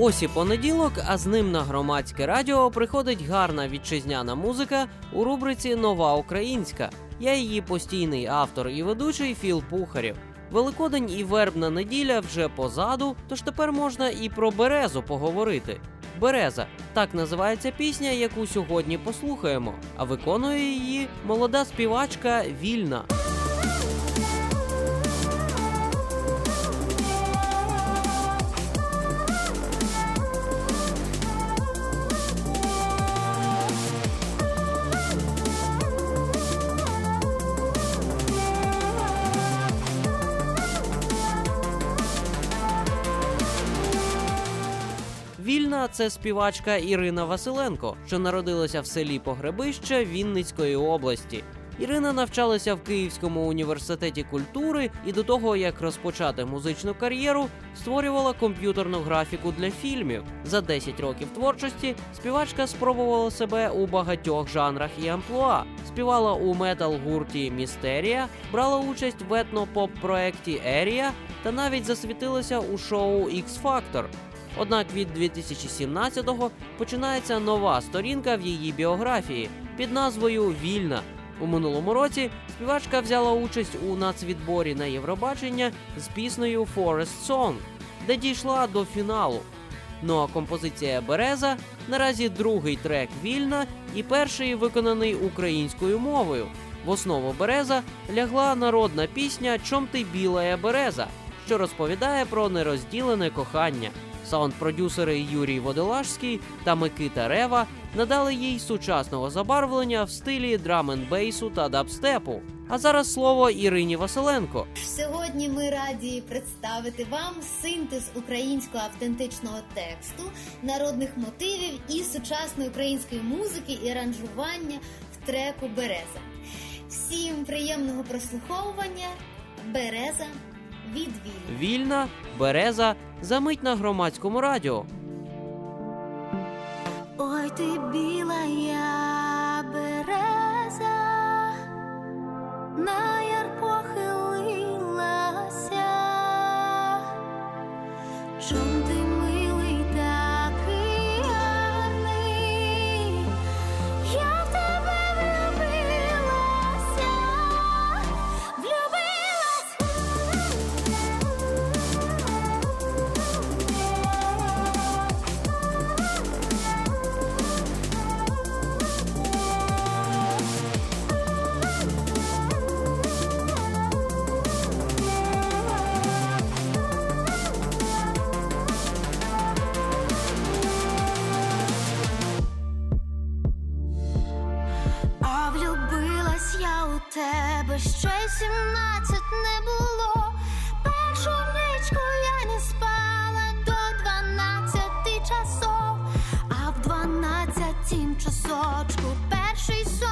Ось і понеділок, а з ним на громадське радіо приходить гарна вітчизняна музика у рубриці Нова Українська. Я її постійний автор і ведучий Філ Пухарів. Великодень і вербна неділя вже позаду, тож тепер можна і про березу поговорити. Береза так називається пісня, яку сьогодні послухаємо. А виконує її молода співачка Вільна. Вільна це співачка Ірина Василенко, що народилася в селі Погребище Вінницької області. Ірина навчалася в Київському університеті культури і до того, як розпочати музичну кар'єру, створювала комп'ютерну графіку для фільмів. За 10 років творчості співачка спробувала себе у багатьох жанрах і амплуа. Співала у метал-гурті Містерія, брала участь в етно-поп проекті Ерія та навіть засвітилася у шоу X Factor. Однак від 2017-го починається нова сторінка в її біографії під назвою Вільна. У минулому році співачка взяла участь у нацвідборі на Євробачення з піснею Forest Song, де дійшла до фіналу. Ну а композиція Береза наразі другий трек Вільна і перший виконаний українською мовою. В основу Береза лягла народна пісня Чом ти білая береза, що розповідає про нерозділене кохання. Саунд-продюсери Юрій Водолажський та Микита Рева надали їй сучасного забарвлення в стилі драм-н-бейсу та дабстепу. А зараз слово Ірині Василенко. Сьогодні ми раді представити вам синтез українського автентичного тексту, народних мотивів і сучасної української музики і аранжування в треку Береза. Всім приємного прослуховування Береза від Вільна. Вільна, береза, замить на громадському радіо. Ой, ти біла я береза, на тебе ще сімнадцять не було. Першу нічку я не спала до дванадцяти часов, а в дванадцятім часочку перший сон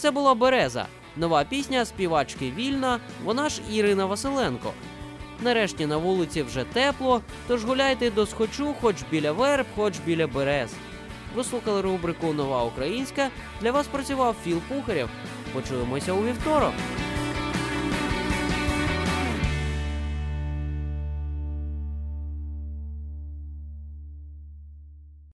Це була Береза, нова пісня співачки Вільна, вона ж Ірина Василенко. Нарешті на вулиці вже тепло, тож гуляйте до схочу, хоч біля верб, хоч біля берез. Ви слухали рубрику Нова Українська. Для вас працював Філ Пухарєв. Почуємося у вівторок.